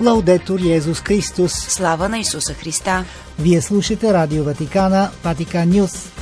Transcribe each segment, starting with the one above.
Лаудетор Йезус Христос. Слава на Исуса Христа. Вие слушате Радио Ватикана, Ватикан Нюс.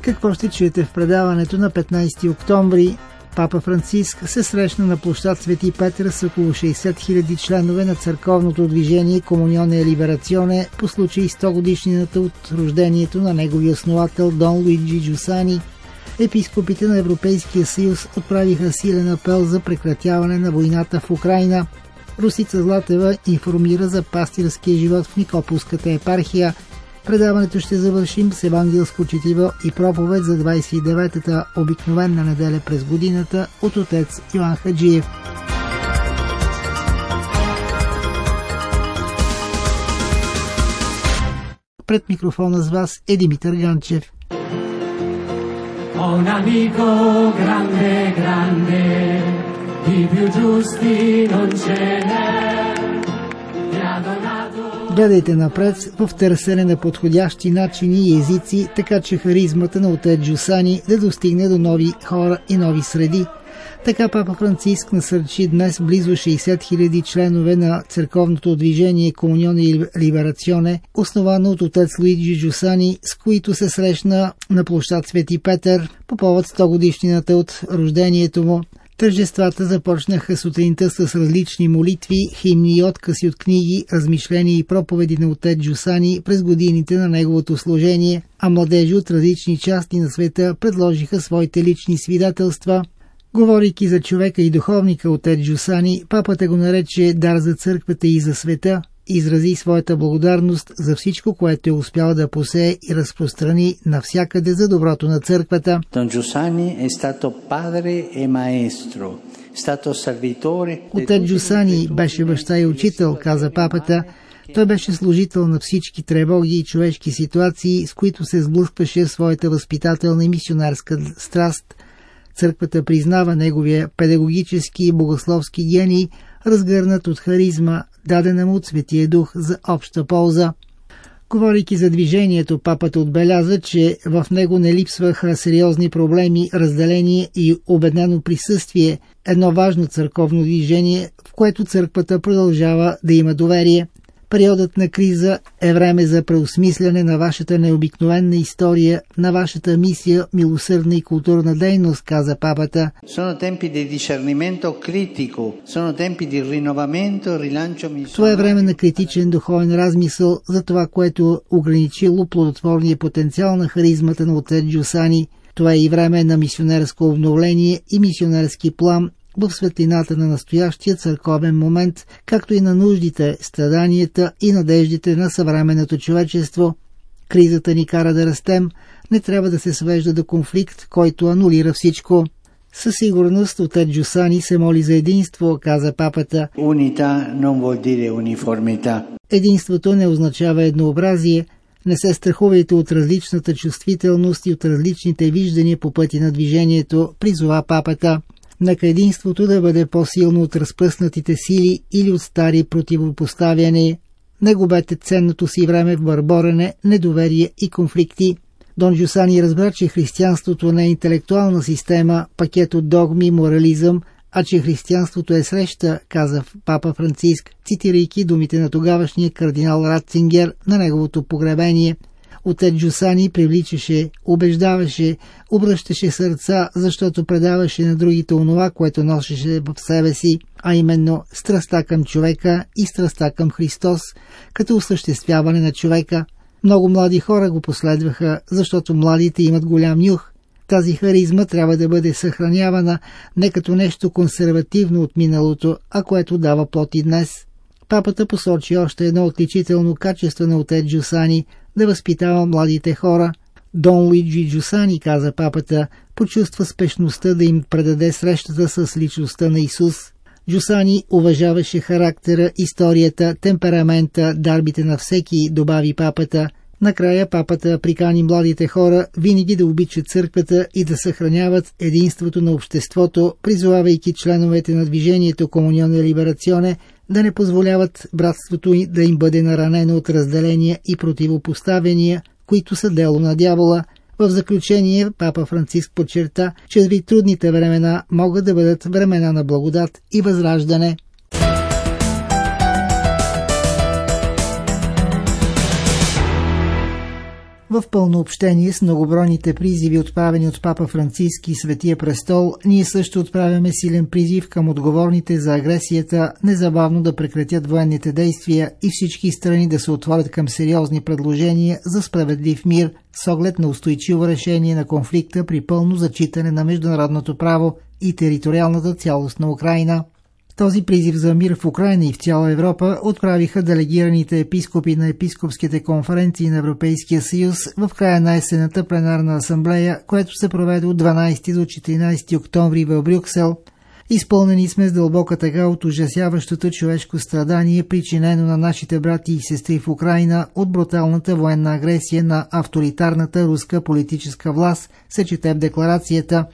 Какво ще чуете в предаването на 15 октомври? Папа Франциск се срещна на площад Свети Петър с около 60 000 членове на църковното движение Комунионе Либерационе по случай 100 годишнината от рождението на неговия основател Дон Луиджи Джусани. Епископите на Европейския съюз отправиха силен апел за прекратяване на войната в Украина. Русица Златева информира за пастирския живот в Никопolската епархия – Предаването ще завършим с евангелско четиво и проповед за 29-та обикновена неделя през годината от отец Йоан Хаджиев. Пред микрофона с вас е Димитър Ганчев. Un amico grande, grande, di più giusti non ce n'è. Гледайте напред в търсене на подходящи начини и езици, така че харизмата на отец Джусани да достигне до нови хора и нови среди. Така Папа Франциск насърчи днес близо 60 000 членове на църковното движение Комунион и Либерационе, основано от отец Луиджи Джусани, с които се срещна на площад Свети Петър по повод 100 годишнината от рождението му. Тържествата започнаха сутринта с различни молитви, химни и откази от книги, размишления и проповеди на отец Джусани през годините на неговото служение, а младежи от различни части на света предложиха своите лични свидетелства. Говорейки за човека и духовника отец Джусани, папата го нарече дар за църквата и за света, изрази своята благодарност за всичко, което е успял да посее и разпространи навсякъде за доброто на църквата. Дон Джусани е стато падре и маестро. Отец Джусани беше баща и учител, каза папата. Той беше служител на всички тревоги и човешки ситуации, с които се сблъскваше в своята възпитателна и мисионарска страст. Църквата признава неговия педагогически и богословски гений, разгърнат от харизма, дадена му от Светия Дух за обща полза. Говорейки за движението, папата отбеляза, че в него не липсваха сериозни проблеми, разделение и обеднено присъствие, едно важно църковно движение, в което църквата продължава да има доверие. Периодът на криза е време за преосмисляне на вашата необикновена история, на вашата мисия, милосърдна и културна дейност, каза папата. Това е време на критичен духовен размисъл за това, което ограничило плодотворния потенциал на харизмата на отец Джусани. Това е и време на мисионерско обновление и мисионерски план в светлината на настоящия църковен момент, както и на нуждите, страданията и надеждите на съвременното човечество. Кризата ни кара да растем, не трябва да се свежда до конфликт, който анулира всичко. Със сигурност отец Джусани се моли за единство, каза папата. Унита non vuol dire uniformità. Единството не означава еднообразие. Не се страхувайте от различната чувствителност и от различните виждания по пъти на движението, призова папата. Нека единството да бъде по-силно от разпръснатите сили или от стари противопоставяне. Не губете ценното си време в бърборене, недоверие и конфликти. Дон Джусани разбра, че християнството не е интелектуална система, пакет от догми, морализъм, а че християнството е среща, каза папа Франциск, цитирайки думите на тогавашния кардинал Ратцингер на неговото погребение – Отец Джусани привличаше, убеждаваше, обръщаше сърца, защото предаваше на другите онова, което носеше в себе си, а именно страста към човека и страста към Христос, като осъществяване на човека. Много млади хора го последваха, защото младите имат голям нюх. Тази харизма трябва да бъде съхранявана не като нещо консервативно от миналото, а което дава плод и днес. Папата посочи още едно отличително качество на отец Джусани да възпитава младите хора. Дон Луиджи Джусани, каза папата, почувства спешността да им предаде срещата с личността на Исус. Джусани уважаваше характера, историята, темперамента, дарбите на всеки, добави папата. Накрая папата прикани младите хора винаги да обичат църквата и да съхраняват единството на обществото, призовавайки членовете на движението Комунион Либерационе да не позволяват братството да им бъде наранено от разделения и противопоставения, които са дело на дявола. В заключение, папа Франциск подчерта, че дори трудните времена могат да бъдат времена на благодат и възраждане. В пълно общение с многобройните призиви, отправени от Папа Франциски и Светия престол, ние също отправяме силен призив към отговорните за агресията незабавно да прекратят военните действия и всички страни да се отворят към сериозни предложения за справедлив мир с оглед на устойчиво решение на конфликта при пълно зачитане на международното право и териториалната цялост на Украина. Този призив за мир в Украина и в цяла Европа отправиха делегираните епископи на епископските конференции на Европейския съюз в края на есената пленарна асамблея, което се проведе от 12 до 14 октомври в Брюксел. Изпълнени сме с дълбока тъга от ужасяващото човешко страдание, причинено на нашите брати и сестри в Украина от бруталната военна агресия на авторитарната руска политическа власт, се чете в декларацията.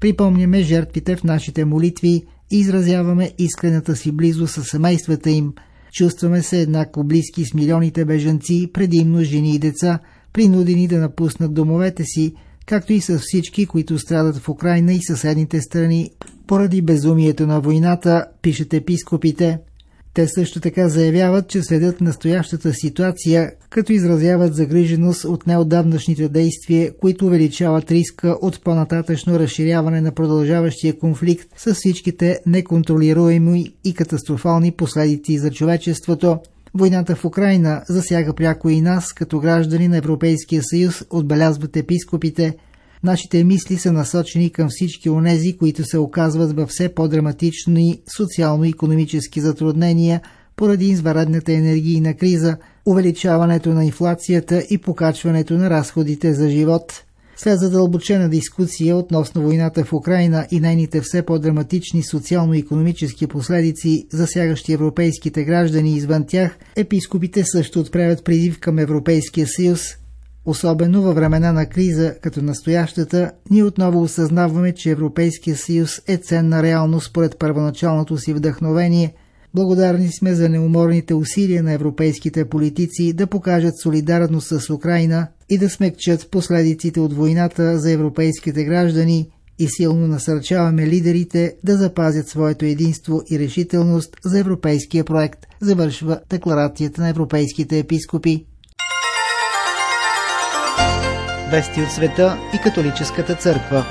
Припомняме жертвите в нашите молитви, изразяваме искрената си близо с семействата им. Чувстваме се еднакво близки с милионите бежанци, предимно жени и деца, принудени да напуснат домовете си, както и с всички, които страдат в Украина и съседните страни поради безумието на войната, пишат епископите. Те също така заявяват, че следят настоящата ситуация, като изразяват загриженост от неодавнашните действия, които увеличават риска от по-нататъчно разширяване на продължаващия конфликт с всичките неконтролируеми и катастрофални последици за човечеството. Войната в Украина засяга пряко и нас, като граждани на Европейския съюз, отбелязват епископите – Нашите мисли са насочени към всички онези, които се оказват във все по-драматични социално-економически затруднения поради изваредната енергийна криза, увеличаването на инфлацията и покачването на разходите за живот. След задълбочена дискусия относно войната в Украина и нейните все по-драматични социално-економически последици, засягащи европейските граждани извън тях, епископите също отправят призив към Европейския съюз Особено във времена на криза, като настоящата, ние отново осъзнаваме, че Европейския съюз е ценна реалност според първоначалното си вдъхновение. Благодарни сме за неуморните усилия на европейските политици да покажат солидарност с Украина и да смекчат последиците от войната за европейските граждани и силно насърчаваме лидерите да запазят своето единство и решителност за европейския проект, завършва декларацията на европейските епископи. Вести от света и католическата църква.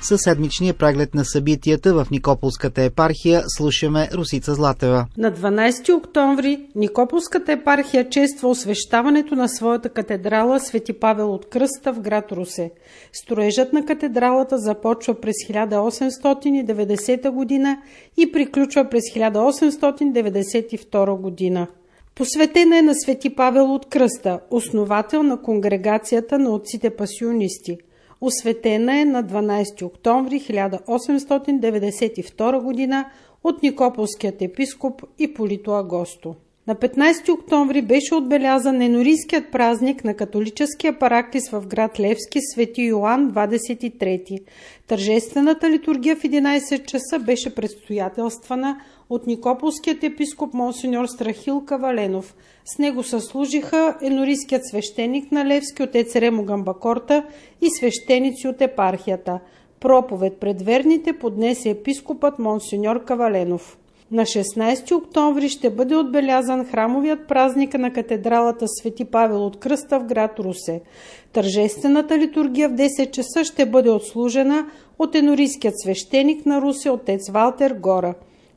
Със седмичния преглед на събитията в Никополската епархия слушаме Русица Златева. На 12 октомври Никополската епархия чества освещаването на своята катедрала Свети Павел от Кръста в град Русе. Строежът на катедралата започва през 1890 година и приключва през 1892 година. Посветена е на Свети Павел от Кръста, основател на конгрегацията на отците пасионисти. Осветена е на 12 октомври 1892 г. от Никополският епископ Иполито Агосто. На 15 октомври беше отбелязан енорийският празник на католическия парактис в град Левски Свети Йоанн 23. Тържествената литургия в 11 часа беше предстоятелствана от Никополският епископ Монсеньор Страхил Каваленов. С него съслужиха енорийският свещеник на Левски отец Ремо Гамбакорта и свещеници от епархията. Проповед пред верните поднесе епископът Монсеньор Каваленов. На 16 октомври ще бъде отбелязан храмовият празник на катедралата Свети Павел от Кръста в град Русе. Тържествената литургия в 10 часа ще бъде отслужена от енорийският свещеник на Русе отец Валтер Гора.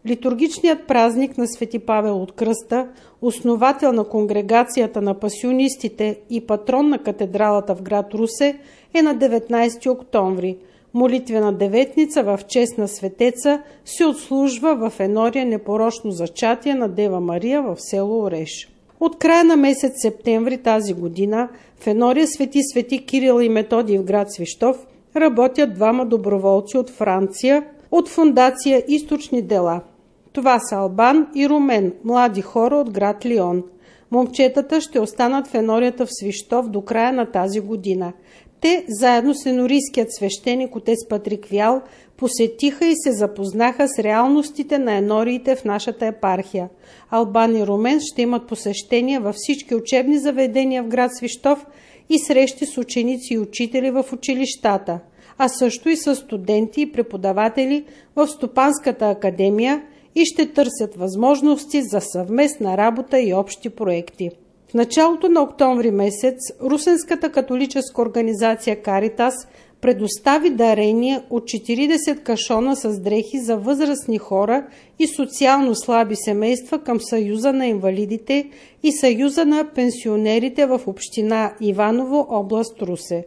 Литургичният празник на Свети Павел от Кръста, основател на конгрегацията на пасионистите и патрон на катедралата в град Русе, е на 19 октомври. Молитвена деветница в чест на светеца се отслужва в енория непорочно зачатие на Дева Мария в село Ореш. От края на месец септември тази година в енория Свети Свети Кирил и Методий в град Свищов работят двама доброволци от Франция от фундация Източни дела – това са Албан и Румен, млади хора от град Лион. Момчетата ще останат в енорията в Свищов до края на тази година. Те, заедно с енорийският свещеник отец Патрик Вял, посетиха и се запознаха с реалностите на енориите в нашата епархия. Албан и Румен ще имат посещения във всички учебни заведения в град Свищов и срещи с ученици и учители в училищата, а също и с студенти и преподаватели в Стопанската академия и ще търсят възможности за съвместна работа и общи проекти. В началото на октомври месец Русенската католическа организация Каритас предостави дарения от 40 кашона с дрехи за възрастни хора и социално слаби семейства към Съюза на инвалидите и Съюза на пенсионерите в община Иваново, област Русе.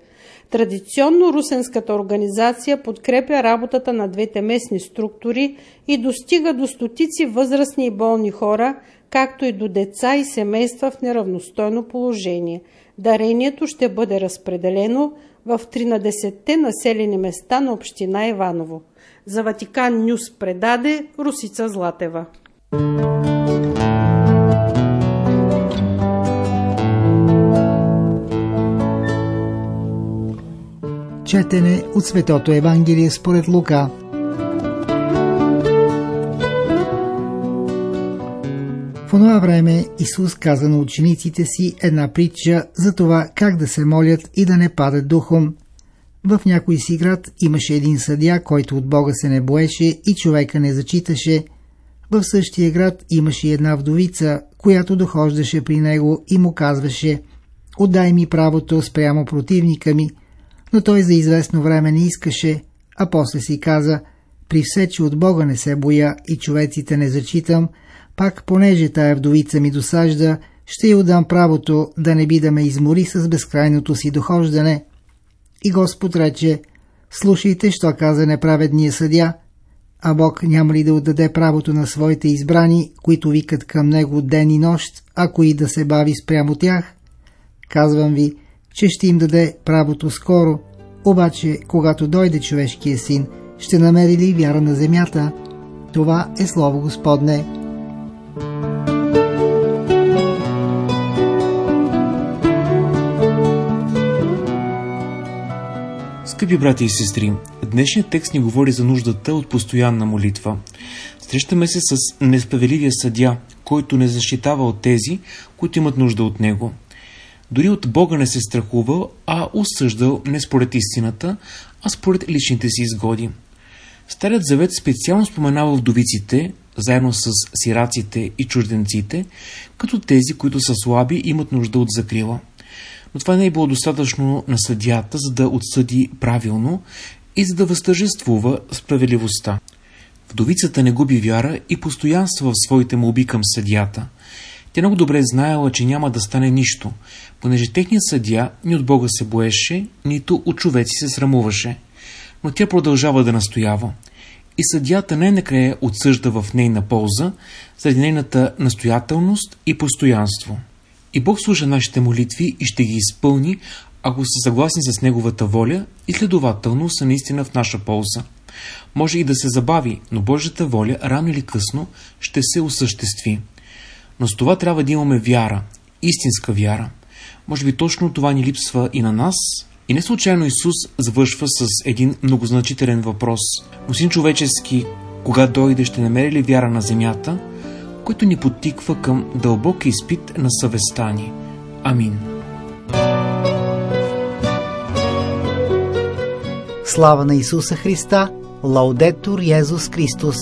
Традиционно русенската организация подкрепя работата на двете местни структури и достига до стотици възрастни и болни хора, както и до деца и семейства в неравностойно положение. Дарението ще бъде разпределено в 13-те населени места на община Иваново. За Ватикан Нюс предаде Русица Златева. Четене от Светото Евангелие според Лука – Това време Исус каза на учениците си една притча за това как да се молят и да не падат духом. В някой си град имаше един съдя, който от Бога се не боеше и човека не зачиташе. В същия град имаше една вдовица, която дохождаше при него и му казваше «Отдай ми правото спрямо противника ми», но той за известно време не искаше, а после си каза «При все, че от Бога не се боя и човеците не зачитам», пак, понеже тая вдовица ми досажда, ще й отдам правото да не би да ме измори с безкрайното си дохождане. И Господ рече, слушайте, що каза неправедния съдя, а Бог няма ли да отдаде правото на своите избрани, които викат към Него ден и нощ, ако и да се бави спрямо тях? Казвам ви, че ще им даде правото скоро, обаче, когато дойде човешкия син, ще намери ли вяра на земята? Това е Слово Господне. Скъпи брати и сестри, днешният текст ни говори за нуждата от постоянна молитва. Срещаме се с несправедливия съдя, който не защитава от тези, които имат нужда от него. Дори от Бога не се страхува, а осъждал не според истината, а според личните си изгоди. Старият завет специално споменава вдовиците, заедно с сираците и чужденците, като тези, които са слаби имат нужда от закрила – но това не е било достатъчно на съдята, за да отсъди правилно и за да възтържествува справедливостта. Вдовицата не губи вяра и постоянства в своите молби към съдята. Тя много добре знаела, че няма да стане нищо, понеже техният съдя ни от Бога се боеше, нито от човеци се срамуваше. Но тя продължава да настоява. И съдята най-накрая отсъжда в нейна полза, заради нейната настоятелност и постоянство. И Бог слуша нашите молитви и ще ги изпълни, ако са съгласни с Неговата воля и следователно са наистина в наша полза. Може и да се забави, но Божията воля рано или късно ще се осъществи. Но с това трябва да имаме вяра, истинска вяра. Може би точно това ни липсва и на нас. И не случайно Исус завършва с един многозначителен въпрос. Но син човечески, кога дойде, ще намери ли вяра на земята – който ни потиква към дълбок изпит на съвестта ни. Амин. Слава на Исуса Христа! Лаудетур Йезус Христос!